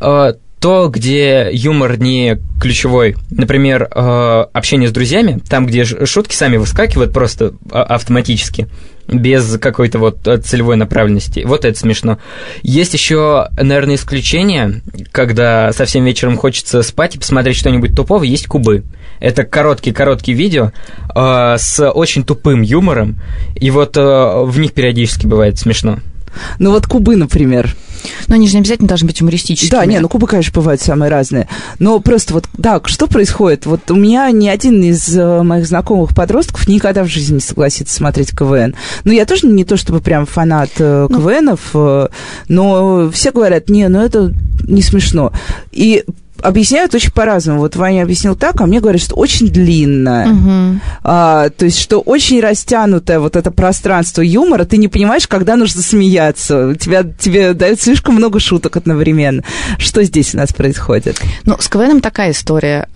а, то, где юмор не ключевой, например, э, общение с друзьями, там, где шутки сами выскакивают просто а, автоматически, без какой-то вот целевой направленности. Вот это смешно. Есть еще, наверное, исключение, когда совсем вечером хочется спать и посмотреть что-нибудь туповое, есть кубы. Это короткие-короткие видео э, с очень тупым юмором, и вот э, в них периодически бывает смешно. Ну вот кубы, например. Но они же не обязательно должны быть юмористическими. Да, не, ну кубы, конечно, бывают самые разные. Но просто вот, да, что происходит? Вот у меня ни один из э, моих знакомых подростков никогда в жизни не согласится смотреть КВН. Ну, я тоже не то чтобы прям фанат э, ну. КВНов, э, но все говорят, не, ну это не смешно. И объясняют очень по-разному. Вот Ваня объяснил так, а мне говорят, что очень длинно. Мгм. А, то есть, что очень растянутое вот это пространство юмора, ты не понимаешь, когда нужно смеяться. Тебя, тебе дают слишком много шуток одновременно. Что здесь у нас происходит? Ну, с КВНом такая история.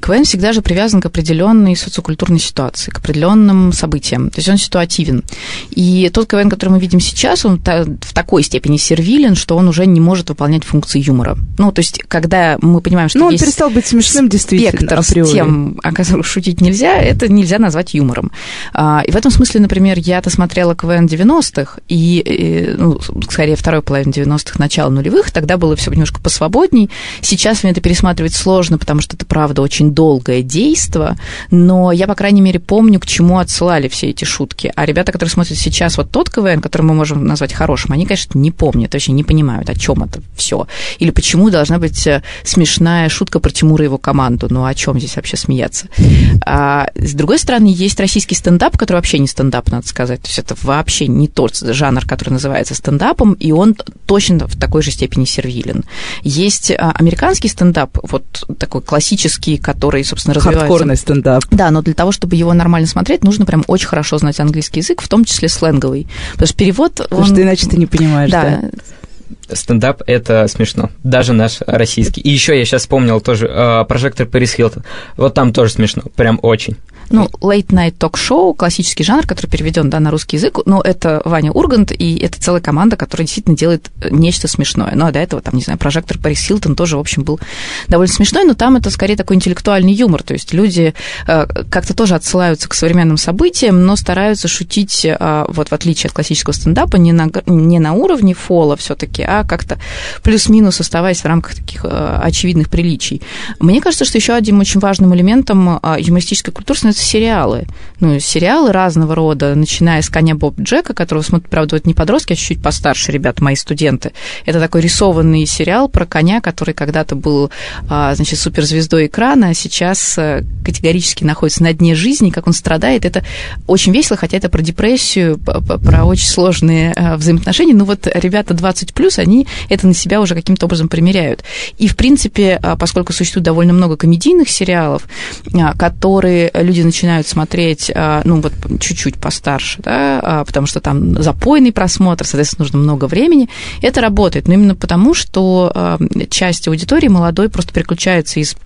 КВН всегда же привязан к определенной социокультурной ситуации, к определенным событиям. То есть он ситуативен. И тот КВН, который мы видим сейчас, он в такой степени сервилен, что он уже не может выполнять функции юмора. Ну, то есть, когда мы понимаем, что Ну, он перестал быть смешным, действительно, спектр априори. тем, о которых шутить нельзя, это нельзя назвать юмором. А, И в этом смысле, например, я-то смотрела КВН 90-х, и, э, ну, скорее, второй половины 90-х, начало нулевых, тогда было все немножко посвободней. Сейчас мне это пересматривать сложно, потому что это, правда, очень долгое действо, но я, по крайней мере, помню, к чему отсылали все эти шутки. А ребята, которые смотрят сейчас вот тот КВН, который мы можем назвать хорошим, они, конечно, не помнят, вообще не понимают, о чем это все. Или почему должна быть э, смешная шутка про Тимура и его команду. Ну, о чем здесь вообще смеяться? А, с другой стороны, есть российский стендап, который вообще не стендап, надо сказать. То есть это вообще не тот жанр, который называется стендапом, и он точно в такой же степени сервилен. Есть а, американский стендап, вот такой классический, который, собственно, развивается... Хардкорный стендап. Да, но для того, чтобы его нормально смотреть, нужно прям очень хорошо знать английский язык, в том числе сленговый. Потому что перевод... Потому он- что иначе ты не понимаешь, да. да, Стендап — это смешно. Даже наш российский. И еще я сейчас вспомнил тоже э, прожектор Пэрис Хилтон. Вот там тоже смешно. Прям очень. Ну, late night ток-шоу, классический жанр, который переведен да, на русский язык, но это Ваня Ургант, и это целая команда, которая действительно делает э, нечто смешное. Ну, а до этого, там, не знаю, прожектор Парис Хилтон тоже, в общем, был довольно смешной, но там это скорее такой интеллектуальный юмор, то есть люди э, как-то тоже отсылаются к современным событиям, но стараются шутить, э, вот в отличие от классического стендапа, не на, не на уровне фола все таки а как-то плюс-минус оставаясь в рамках таких очевидных приличий. Мне кажется, что еще одним очень важным элементом юмористической культуры становятся сериалы. Ну, сериалы разного рода, начиная с «Коня Боб Джека», которого смотрят, правда, вот не подростки, а чуть-чуть постарше ребята, мои студенты. Это такой рисованный сериал про коня, который когда-то был, а, значит, суперзвездой экрана, а сейчас э, категорически находится на дне жизни, как он страдает. Это очень весело, хотя это про депрессию, про очень сложные э, взаимоотношения. Ну вот ребята 20 плюс, они это на себя уже каким-то образом примеряют. И, в принципе, а, поскольку существует довольно много комедийных сериалов, а, которые люди начинают смотреть, а, ну, вот чуть-чуть постарше, да, а, потому что там запойный просмотр, соответственно, нужно много времени, это работает. Но именно потому, что а, часть аудитории молодой просто переключается из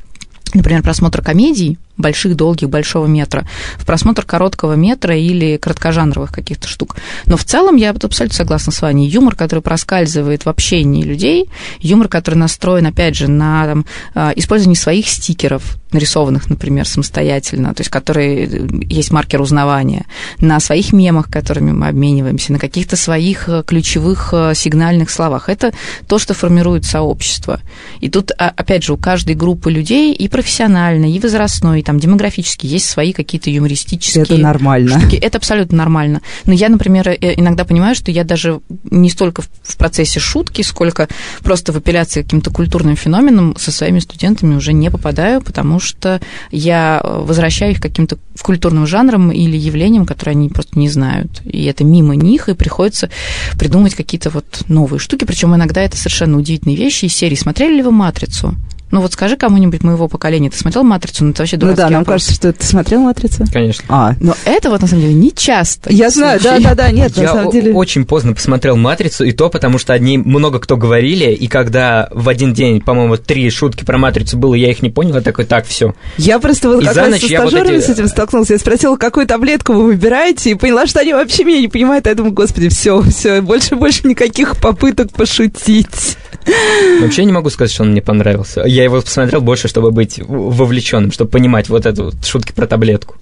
например, просмотра комедий, больших, долгих, большого метра, в просмотр короткого метра или краткожанровых каких-то штук. Но в целом я абсолютно согласна с вами. Юмор, который проскальзывает в общении людей, юмор, который настроен, опять же, на там, а, использование своих стикеров, нарисованных, например, самостоятельно, то есть которые э, есть маркер узнавания, на своих мемах, которыми мы обмениваемся, на каких-то своих э, ключевых э, сигнальных словах. Это то, что формирует сообщество. И тут, а, опять же, у каждой группы людей и профессиональной, и возрастной, и там демографически есть свои какие-то юмористические Это нормально. штуки. Это абсолютно нормально. Но я, например, э, иногда понимаю, что я даже не столько в- процессе шутки, сколько просто в апелляции каким-то культурным феноменам со своими студентами уже не попадаю, потому что я возвращаю их каким-то в культурным жанрам или явлениям, которые они просто не знают. И это мимо них, и приходится придумать какие-то вот новые штуки. Причем иногда это совершенно удивительные вещи из серии. Смотрели ли вы «Матрицу»? Ну вот скажи кому-нибудь моего поколения, ты смотрел «Матрицу»? Ну это вообще Ну дурацкий да, нам вопрос. кажется, что ты смотрел «Матрицу»? Конечно. А, Но это вот, на самом деле, не часто. я знаю, да-да-да, нет, на я самом о- деле... очень поздно посмотрел «Матрицу», и то потому, что одни много кто говорили, и когда в один день, по-моему, три шутки про «Матрицу» было, я их не понял, я такой, так, все. Я просто вот И как за раз ночь со я вот стажерами эти- с этим столкнулся. Я спросила, какую таблетку вы выбираете, и поняла, что они вообще меня не понимают. А Я думаю, господи, все, все, больше больше никаких попыток пошутить. Вообще не могу сказать, что он мне понравился. Я его посмотрел больше, чтобы быть вовлеченным, чтобы понимать вот эту вот шутки про таблетку.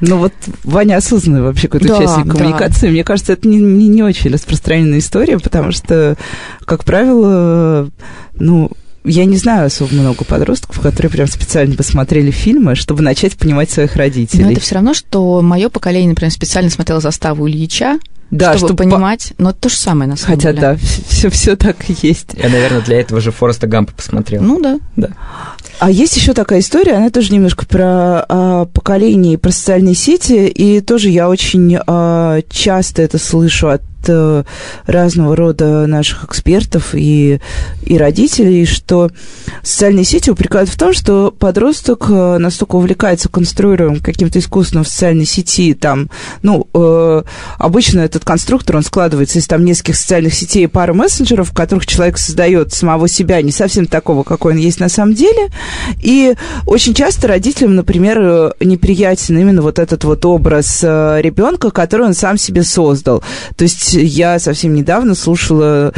Ну вот Ваня осознанный вообще какой-то Да, участник да. коммуникации. Мне кажется, это не, не, не очень распространенная история, потому что, как правило, ну, я не знаю особо много подростков, которые прям специально посмотрели фильмы, чтобы начать понимать своих родителей. Но это все равно, что мое поколение, например, специально смотрело заставу Ильича, да, чтобы, чтобы по- понимать. Но это то же самое, на самом Хотя деле. да, все, все так и есть. Я, наверное, для этого же Фореста Гампа посмотрел. Ну да. А есть еще такая история, она тоже немножко про а, поколение и про социальные сети, и тоже я очень а, часто это слышу от разного рода наших экспертов и, и родителей, что социальные сети упрекают в том, что подросток э, настолько увлекается конструированием каким-то искусственным в социальной сети, там, ну, э, обычно этот конструктор, он складывается из там нескольких социальных сетей и пары мессенджеров, в которых человек создает самого себя, не совсем такого, какой он есть на самом деле, и очень часто родителям, например, э, неприятен именно вот этот вот образ э, ребенка, который он сам себе создал. То есть я совсем недавно слушала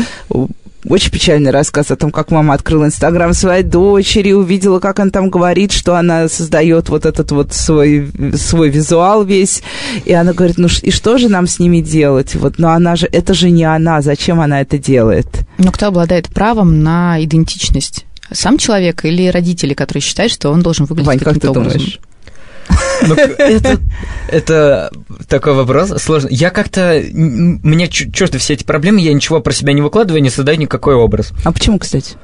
очень печальный рассказ о том, как мама открыла Инстаграм своей дочери, увидела, как она там говорит, что она создает вот этот вот свой, свой визуал весь. И она говорит, ну и что же нам с ними делать? Вот, но она же, это же не она, зачем она это делает? Но кто обладает правом на идентичность? Сам человек или родители, которые считают, что он должен выглядеть каким-то образом? думаешь? Ну, это, это такой вопрос сложный. Я как-то... Мне черт все эти проблемы, я ничего про себя не выкладываю, не создаю никакой образ. А почему, кстати?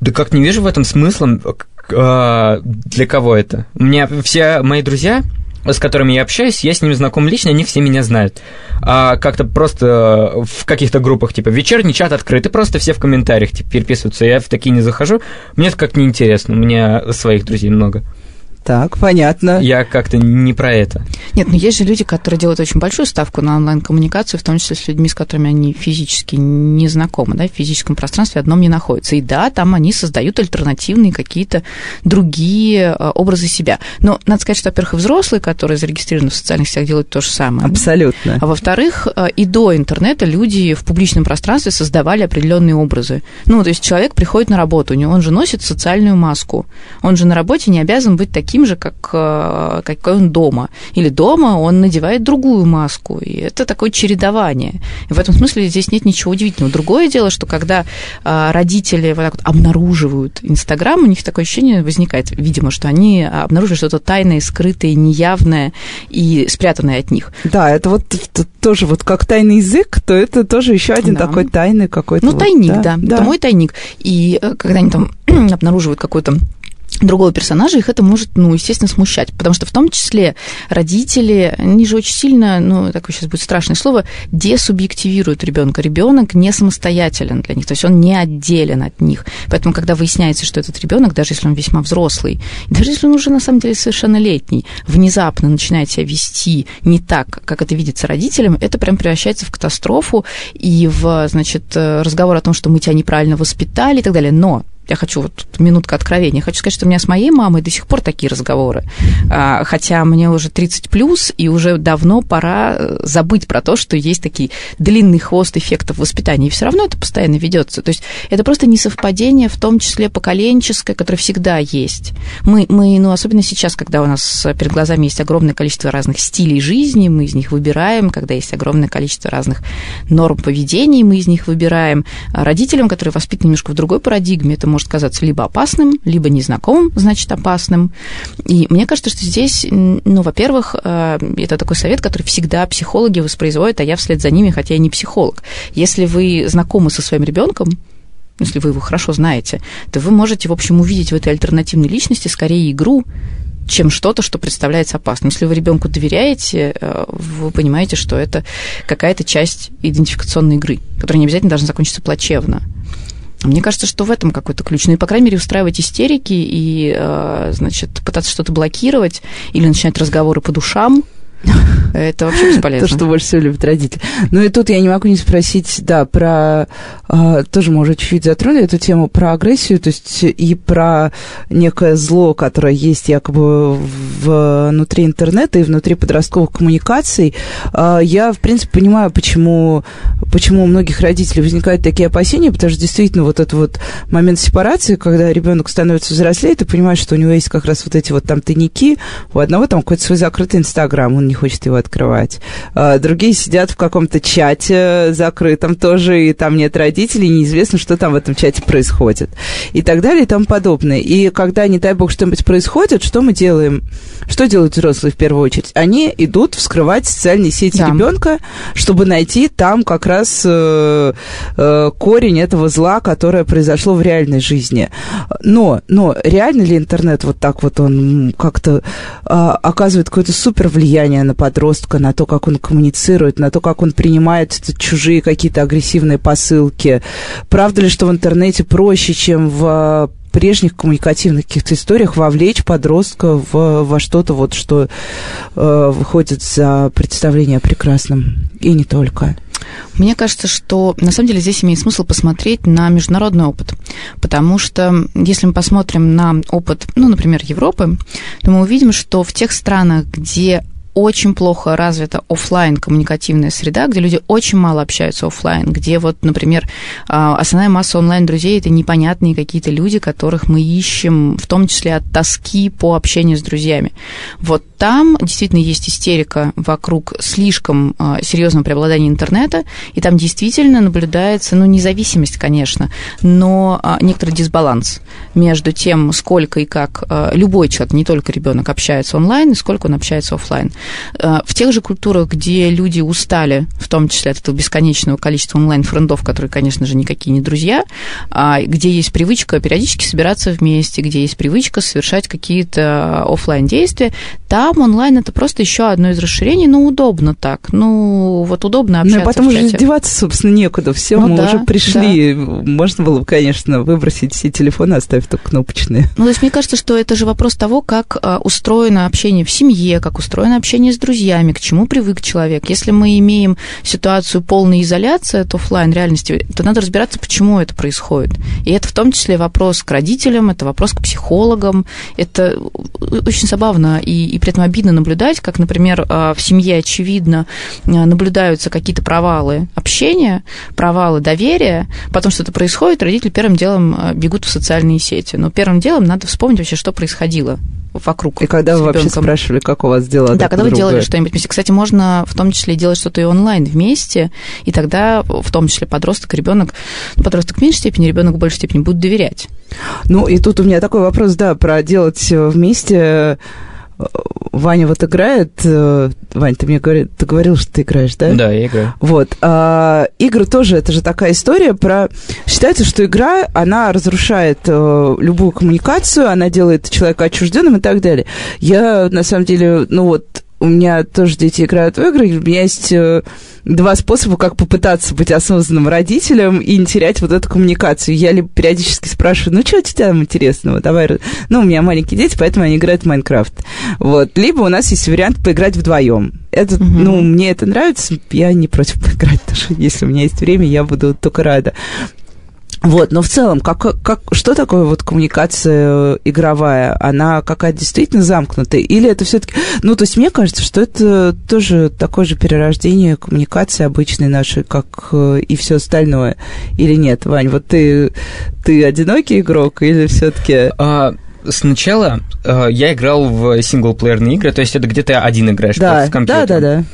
Да как не вижу в этом смысла. К- а, Для кого это? У меня все мои друзья, с которыми я общаюсь, я с ними знаком лично, они все меня знают. А как-то просто в каких-то группах, типа, вечерний чат открытый, просто все в комментариях типа, переписываются. Я в такие не захожу. Мне это как неинтересно, у меня своих друзей много. Так, понятно. Я как-то не про это. Нет, но есть же люди, которые делают очень большую ставку на онлайн-коммуникацию, в том числе с людьми, с которыми они физически не знакомы, да, в физическом пространстве одном не находятся. И да, там они создают альтернативные какие-то другие э, образы себя. Но надо сказать, что, во-первых, и взрослые, которые зарегистрированы в социальных сетях, делают то же самое. Абсолютно. А во-вторых, э, и до интернета люди в публичном пространстве создавали определенные образы. Ну, то есть человек приходит на работу, у него он же носит социальную маску. Он же на работе не обязан быть таким же, как, э, какой он дома. Или дома он надевает другую маску. И это такое чередование. И в этом смысле здесь нет ничего удивительного. Другое дело, что когда э, родители вот так вот обнаруживают Инстаграм, у них такое ощущение возникает, видимо, что они обнаруживают что-то тайное, скрытое, неявное и спрятанное от них. Да, это вот т- тоже вот как тайный язык, то это тоже еще один Да. такой тайный какой-то. Ну, вот, тайник, да. Это мой тайник. И э, когда они там обнаруживают какой-то другого персонажа, их это может, ну, естественно, смущать. Потому что в том числе родители, они же очень сильно, ну, такое сейчас будет страшное слово, десубъективируют ребенка. Ребенок не самостоятелен для них, то есть он не отделен от них. Поэтому, когда выясняется, что этот ребенок, даже если он весьма взрослый, даже если он уже на самом деле совершеннолетний, внезапно начинает себя вести не так, как это видится родителям, это прям превращается в катастрофу и в, значит, э, разговор о том, что мы тебя неправильно воспитали и так далее. Но я хочу вот минутка откровения. Хочу сказать, что у меня с моей мамой до сих пор такие разговоры. А, Хотя мне уже 30 плюс, и уже давно пора э, забыть про то, что есть такие длинный хвост эффектов воспитания. И все равно это постоянно ведется. То есть это просто несовпадение, в том числе поколенческое, которое всегда есть. Мы, мы, ну, особенно сейчас, когда у нас перед глазами есть огромное количество разных стилей жизни, мы из них выбираем, когда есть огромное количество разных норм поведения, мы из них выбираем. А Родителям, которые воспитаны немножко в другой парадигме, это может казаться либо опасным, либо незнакомым, значит, опасным. И мне кажется, что здесь, ну, во-первых, э, это такой совет, который всегда психологи воспроизводят, а я вслед за ними, хотя я не психолог. Если вы знакомы со своим ребенком, если вы его хорошо знаете, то вы можете, в общем, увидеть в этой альтернативной личности скорее игру, чем что-то, что представляется опасным. Если вы ребенку доверяете, э, вы понимаете, что это какая-то часть идентификационной игры, которая не обязательно должна закончиться плачевно. Мне кажется, что в этом какой-то ключ. Ну и, по крайней мере, устраивать истерики и, э, значит, пытаться что-то блокировать или начинать разговоры по душам, это вообще бесполезно. То, что больше всего любят родители. Ну и тут я не могу не спросить, да, про... э, тоже мы уже чуть-чуть затронули эту тему, про агрессию, то есть и про некое зло, которое есть якобы внутри интернета и внутри подростковых коммуникаций. Э, я, в принципе, понимаю, почему, почему у многих родителей возникают такие опасения, потому что действительно вот этот вот момент сепарации, когда ребенок становится взрослее, ты понимаешь, что у него есть как раз вот эти вот там тайники, у одного там какой-то свой закрытый Инстаграм, он не хочет его открывать. А, Другие сидят в каком-то чате закрытом тоже, и там нет родителей, неизвестно, что там в этом чате происходит. И так далее, и тому подобное. И когда, не дай бог, что-нибудь происходит, что мы делаем? Что делают взрослые в первую очередь? Они идут вскрывать социальные сети Да. ребенка, чтобы найти там как раз э, э, корень этого зла, которое произошло в реальной жизни. Но, но реально ли интернет вот так вот он как-то а, оказывает какое-то супер влияние влияние на подростка, на то, как он коммуницирует, на то, как он принимает чужие какие-то агрессивные посылки. Правда ли, что в интернете проще, чем в прежних коммуникативных каких-то историях вовлечь подростка в, во что-то, вот, что э, выходит за представление о прекрасном. И не только. Мне кажется, что на самом деле здесь имеет смысл посмотреть на международный опыт, потому что если мы посмотрим на опыт, ну, например, Европы, то мы увидим, что в тех странах, где очень плохо развита офлайн коммуникативная среда, где люди очень мало общаются офлайн, где вот, например, а, основная масса онлайн друзей это непонятные какие-то люди, которых мы ищем, в том числе от тоски по общению с друзьями. Вот там действительно есть истерика вокруг слишком а, серьезного преобладания интернета, и там действительно наблюдается, ну, независимость, конечно, но а, некоторый дисбаланс между тем, сколько и как любой человек, не только ребенок, общается онлайн, и сколько он общается офлайн. Э, в тех же культурах, где люди устали, в том числе от этого бесконечного количества онлайн-френдов, которые, конечно же, никакие не друзья, а где есть привычка периодически собираться вместе, где есть привычка совершать какие-то офлайн действия, там онлайн это просто еще одно из расширений, но удобно так. Ну, вот удобно общаться. Ну, и потом уже издеваться, собственно, некуда. Все, ну, мы да, уже пришли. Да. Можно было бы, конечно, выбросить все телефоны, оставив только кнопочные. Ну, то есть мне кажется, что это же вопрос того, как а, устроено общение в семье, как устроено общение общение с друзьями, к чему привык человек. Если мы имеем ситуацию полной изоляции от офлайн реальности, то надо разбираться, почему это происходит. И это в том числе вопрос к родителям, это вопрос к психологам. Это очень забавно и, и при этом обидно наблюдать, как, например, а, в семье, очевидно, а, наблюдаются какие-то провалы общения, провалы доверия, потом что-то происходит, родители первым делом а, бегут в социальные сети. Но первым делом надо вспомнить вообще, что происходило вокруг. И когда вы вообще спрашивали, как у вас дела? Да, когда вы делали что-нибудь вместе. Кстати, можно в том числе делать что-то и онлайн вместе, и тогда в том числе подросток, ребенок, ну, подросток в меньшей степени, ребенок в большей степени будут доверять. Ну, и тут у меня такой вопрос, да, про делать вместе Ваня вот играет. Э, Вань, ты мне говорил, ты говорил, что ты играешь, да? Да, я играю. Вот. А, игры тоже, это же такая история про... Считается, что игра, она разрушает а, любую коммуникацию, она делает человека отчужденным и так далее. Я, на самом деле, ну вот, у меня тоже дети играют в игры, у меня есть э, два способа, как попытаться быть осознанным родителем и не терять вот эту коммуникацию. Я либо периодически спрашиваю, ну, что у тебя там интересного? Давай, ну, у меня маленькие дети, поэтому они играют в Майнкрафт. Вот. Либо у нас есть вариант поиграть вдвоем. Это, угу. ну, мне это нравится, я не против поиграть, тоже. если у меня есть время, я буду только рада. Вот, но в целом, как, как, что такое вот коммуникация игровая? Она какая-то действительно замкнутая? Или это все-таки... Ну, то есть мне кажется, что это тоже такое же перерождение коммуникации обычной нашей, как э, и все остальное. Или нет, Вань? Вот ты, ты одинокий игрок или все-таки... А сначала э, я играл в синглплеерные игры, то есть это где то один играешь да, в компьютер. Да, да, да.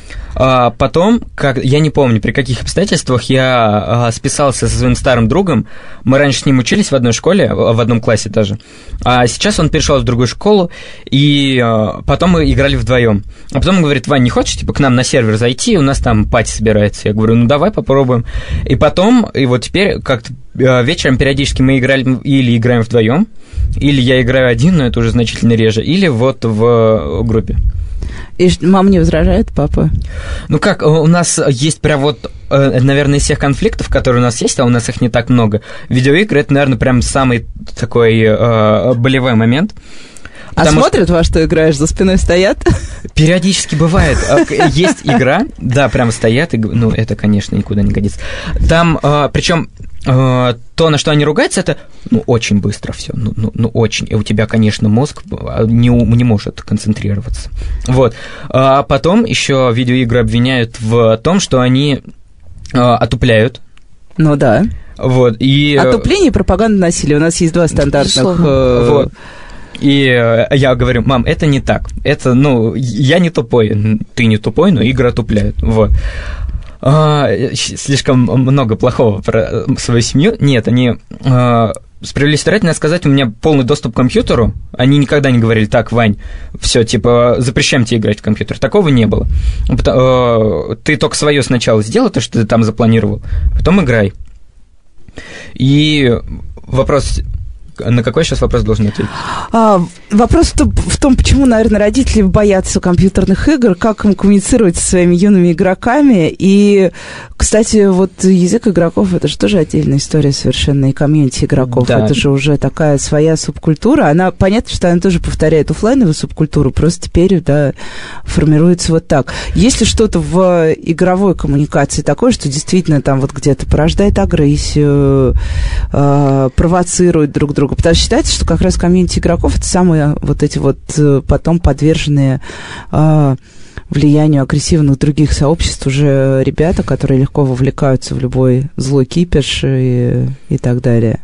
А потом, как, я не помню, при каких обстоятельствах я а, списался со своим старым другом. Мы раньше с ним учились в одной школе, в одном классе даже. А сейчас он перешел в другую школу, и а, потом мы играли вдвоем. А потом он говорит, Вань, не хочешь, типа, к нам на сервер зайти, у нас там пати собирается. Я говорю, ну давай попробуем. И потом, и вот теперь как-то а, вечером периодически мы играли или играем вдвоем, или я играю один, но это уже значительно реже, или вот в группе. И мама не возражает, папа? Ну как, у нас есть прям вот, э, наверное, из всех конфликтов, которые у нас есть, а у нас их не так много, видеоигры, это, наверное, прям самый такой э, болевой момент. А смотрят, что... во что играешь, за спиной стоят? Периодически бывает. А, есть игра, да, прям стоят, и, ну, это, конечно, никуда не годится. Там, а, причем то, на что они ругаются, это ну, очень быстро все, ну, ну, ну очень. И у тебя, конечно, мозг не, не может концентрироваться. Вот. А потом еще видеоигры обвиняют в том, что они отупляют. Ну да. Вот, и... Отупление и пропаганда насилия. У нас есть два стандартных... Э, вот. И э, я говорю, мам, это не так. Это, ну, я не тупой. Ты не тупой, но игры отупляют. Вот. А, слишком много плохого про свою семью. Нет, они а, справедливости старательно сказать, у меня полный доступ к компьютеру. Они никогда не говорили, так, Вань, все, типа, запрещаем тебе играть в компьютер. Такого не было. А, ты только свое сначала сделай, то, что ты там запланировал, потом играй. И вопрос на какой сейчас вопрос должен ответить? А, вопрос в том, почему, наверное, родители боятся компьютерных игр, как им коммуницировать со своими юными игроками. И, кстати, вот язык игроков это же тоже отдельная история совершенно, и комьюнити игроков. Да. Это же уже такая своя субкультура. Она, понятно, что она тоже повторяет офлайновую субкультуру, просто теперь, да, формируется вот так. Есть ли что-то в игровой коммуникации такое, что действительно там вот где-то порождает агрессию, э, провоцирует друг друга? Потому что считается, что как раз комьюнити игроков это самые вот эти вот э, потом подверженные э, влиянию агрессивных других сообществ уже ребята, которые легко вовлекаются в любой злой кипиш и, и так далее.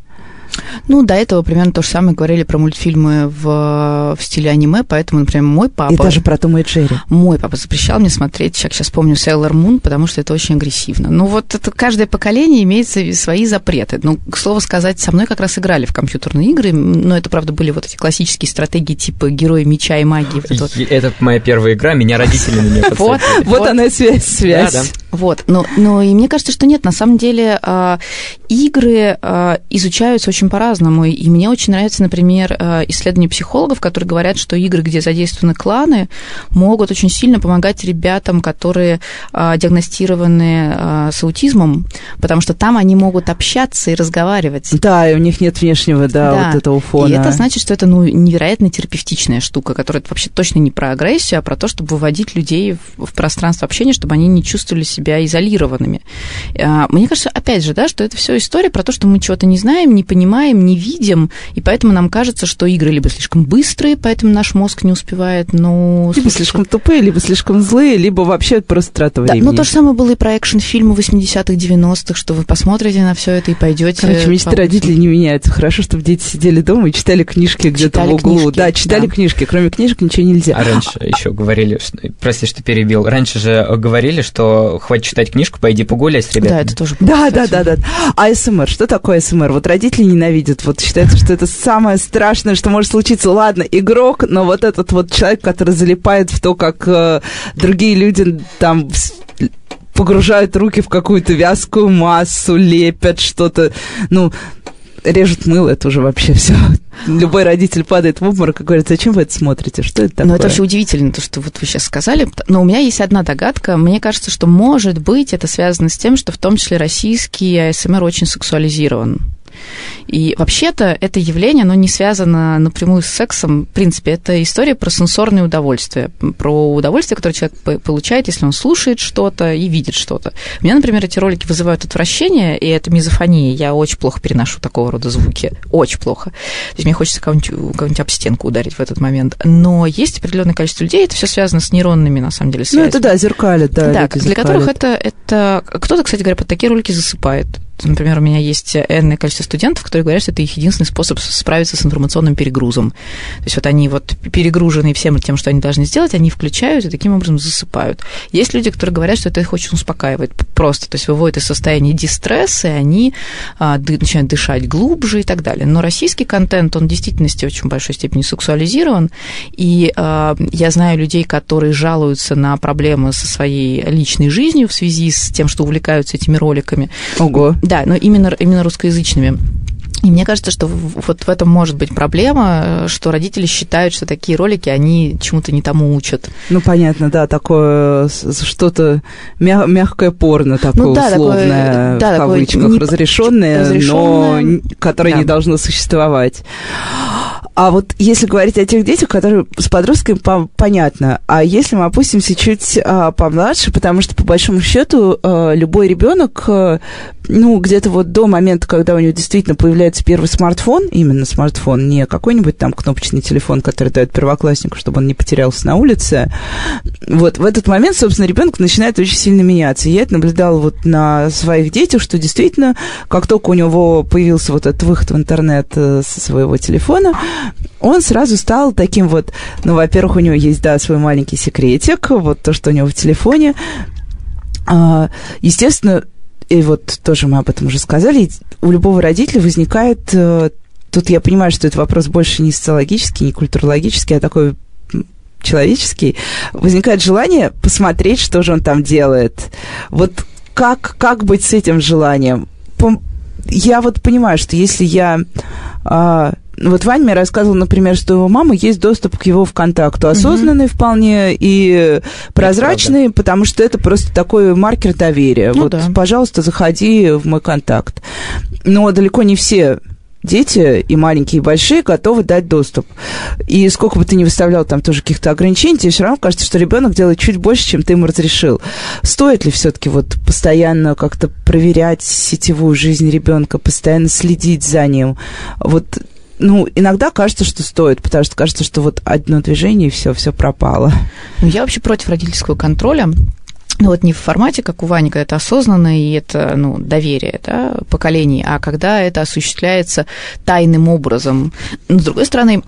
Ну, до этого примерно то же самое говорили про мультфильмы в, в стиле аниме, поэтому, например, мой папа... И даже про Тома и Джерри. Мой папа запрещал мне смотреть, как сейчас помню, Sailor Moon, потому что это очень агрессивно. Ну, вот это каждое поколение имеет свои запреты. Ну, к слову сказать, со мной как раз играли в компьютерные игры, но это, правда, были вот эти классические стратегии типа герои меча и магии. Вот это, вот. это моя первая игра, меня родители на нее Вот, вот она связь, связь. Вот, но, но и мне кажется, что нет, на самом деле а, игры а, изучаются очень по-разному, и мне очень нравится, например, а, исследования психологов, которые говорят, что игры, где задействованы кланы, могут очень сильно помогать ребятам, которые диагностированы с аутизмом, потому что там они могут общаться и разговаривать. Да, и у них нет внешнего, да, да. вот этого фона. И это значит, что это ну, невероятно терапевтичная штука, которая вообще точно не про агрессию, а про то, чтобы выводить людей в, пространство общения, чтобы они не чувствовали себя изолированными. Мне кажется, опять же, да, что это все история про то, что мы чего-то не знаем, не понимаем, не видим, и поэтому нам кажется, что игры либо слишком быстрые, поэтому наш мозг не успевает, но... Либо слишком тупые, либо слишком злые, либо вообще просто трата времени. Да, ну то же самое было и про экшн-фильмы 80-х, 90-х, что вы посмотрите на все это и пойдете... Короче, мечты родителей не меняются. Хорошо, чтобы дети сидели дома и читали книжки где-то в углу. Книжки, да, читали да. книжки. Кроме книжек ничего нельзя. А раньше еще говорили, прости, что перебил, раньше же говорили, что хватит читать книжку, пойди погуляй с ребятами. Да, это тоже Да, да, да, да. А СМР, что такое СМР? Вот родители ненавидят, вот считается, что это самое страшное, что может случиться. Ладно, игрок, но вот этот вот человек, который залипает в то, как э, другие люди там погружают руки в какую-то вязкую массу, лепят что-то. Ну, режут мыло, это уже вообще все. Любой родитель падает в обморок и говорит, зачем вы это смотрите, что это такое? Ну, это вообще удивительно, то, что вот вы сейчас сказали. Но у меня есть одна догадка. Мне кажется, что, может быть, это связано с тем, что в том числе российский АСМР очень сексуализирован. И вообще-то это явление, оно не связано напрямую с сексом. В принципе, это история про сенсорное удовольствие, про удовольствие, которое человек получает, если он слушает что-то и видит что-то. У меня, например, эти ролики вызывают отвращение, и это мизофония. Я очень плохо переношу такого рода звуки. Очень плохо. То есть мне хочется кого-нибудь, кого-нибудь об стенку ударить в этот момент. Но есть определенное количество людей, это все связано с нейронными, на самом деле, связями. Ну, это да, зеркалит, да. Да, для зеркалит. которых это, это... Кто-то, кстати говоря, под такие ролики засыпает. Например, у меня есть энное количество студентов, которые говорят, что это их единственный способ справиться с информационным перегрузом. То есть вот они вот перегружены всем тем, что они должны сделать, они включают и таким образом засыпают. Есть люди, которые говорят, что это их очень успокаивает просто, то есть выводит из состояния дистресса, и они а, ды, начинают дышать глубже и так далее. Но российский контент, он в действительности очень большой степени сексуализирован, и а, я знаю людей, которые жалуются на проблемы со своей личной жизнью в связи с тем, что увлекаются этими роликами. Ого. Да, но именно, именно русскоязычными. И мне кажется, что вот в этом может быть проблема, что родители считают, что такие ролики, они чему-то не тому учат. Ну, понятно, да, такое что-то мяг- мягкое порно такое ну, да, условное, такое, да, в кавычках, не... разрешенное, но которое да. не должно существовать. А вот если говорить о тех детях, которые с подростками, по понятно. А если мы опустимся чуть а, помладше, потому что, по большому счету, а, любой ребенок, а, ну, где-то вот до момента, когда у него действительно появляется первый смартфон, именно смартфон, не какой-нибудь там кнопочный телефон, который дает первокласснику, чтобы он не потерялся на улице, вот в этот момент, собственно, ребенок начинает очень сильно меняться. Я это наблюдала вот на своих детях, что действительно, как только у него появился вот этот выход в интернет э, со своего телефона, он сразу стал таким вот, ну, во-первых, у него есть, да, свой маленький секретик, вот то, что у него в телефоне. А, естественно, и вот тоже мы об этом уже сказали, у любого родителя возникает, э, тут я понимаю, что это вопрос больше не социологический, не культурологический, а такой человеческий, возникает желание посмотреть, что же он там делает. Вот как, как быть с этим желанием? Я вот понимаю, что если я а, вот Ваня мне рассказывал, например, что у мамы есть доступ к его ВКонтакту, осознанный угу. вполне и прозрачный, потому что это просто такой маркер доверия. Ну, вот, да. пожалуйста, заходи в мой контакт. Но далеко не все дети, и маленькие, и большие, готовы дать доступ. И сколько бы ты ни выставлял там тоже каких-то ограничений, тебе все равно кажется, что ребенок делает чуть больше, чем ты ему разрешил. Стоит ли все-таки вот постоянно как-то проверять сетевую жизнь ребенка, постоянно следить за ним? Вот ну, иногда кажется, что стоит, потому что кажется, что вот одно движение, и все, все пропало. Ну, я вообще против родительского контроля. Ну, вот не в формате, как у Вани, когда это осознанно и это, ну, доверие, да, поколений, а когда это осуществляется тайным образом. Но, с другой стороны,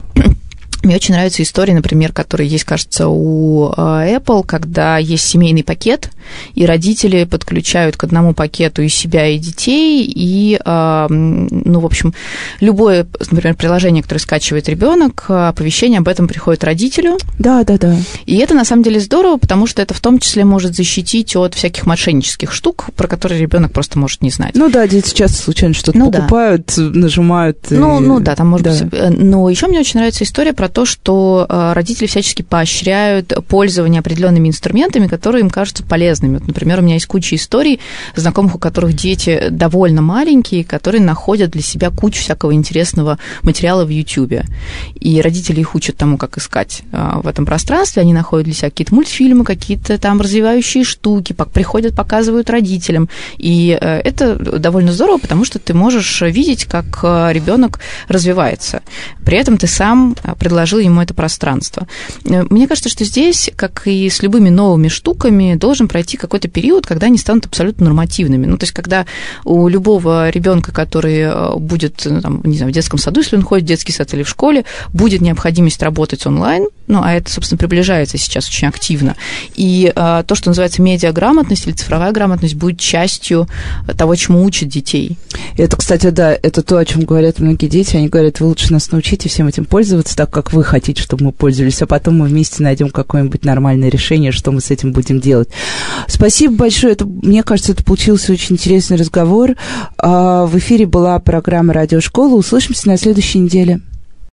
мне очень нравится история, например, которая есть, кажется, у а, Apple, когда есть семейный пакет, и родители подключают к одному пакету и себя, и детей, и, а, ну, в общем, любое, например, приложение, которое скачивает ребенок, оповещение об этом приходит родителю. Да, да, да. И это на самом деле здорово, потому что это в том числе может защитить от всяких мошеннических штук, про которые ребенок просто может не знать. Ну да, дети часто случайно что-то ну, покупают, да. нажимают. Ну, и... ну да, там может да. быть. Э, но еще мне очень нравится история про то, что э, родители всячески поощряют пользование определенными инструментами, которые им кажутся полезными. Вот, например, у меня есть куча историй знакомых, у которых дети довольно маленькие, которые находят для себя кучу всякого интересного материала в YouTube. И родители их учат тому, как искать э, в этом пространстве. Они находят для себя какие-то мультфильмы, какие-то там развивающие штуки, приходят, показывают родителям. И э, это довольно здорово, потому что ты можешь видеть, как ребенок развивается. При этом ты сам предложил ему это пространство. Э, мне кажется, что здесь, как и с любыми новыми штуками, должен пройти какой-то период, когда они станут абсолютно нормативными. Ну, то есть, когда у любого ребенка, который э, будет, ну, там, не знаю, в детском саду, если он ходит в детский сад или в школе, будет необходимость работать онлайн, ну, а это, собственно, приближается сейчас очень активно. И а, то, что называется медиаграмотность или цифровая грамотность, будет частью того, чему учат детей. Это, кстати, да, это то, о чем говорят многие дети. Они говорят, вы лучше нас научите всем этим пользоваться, так как вы хотите, чтобы мы пользовались, а потом мы вместе найдем какое-нибудь нормальное решение, что мы с этим будем делать. Спасибо большое. Это, мне кажется, это получился очень интересный разговор. А, в эфире была программа «Радиошкола». Услышимся на следующей неделе.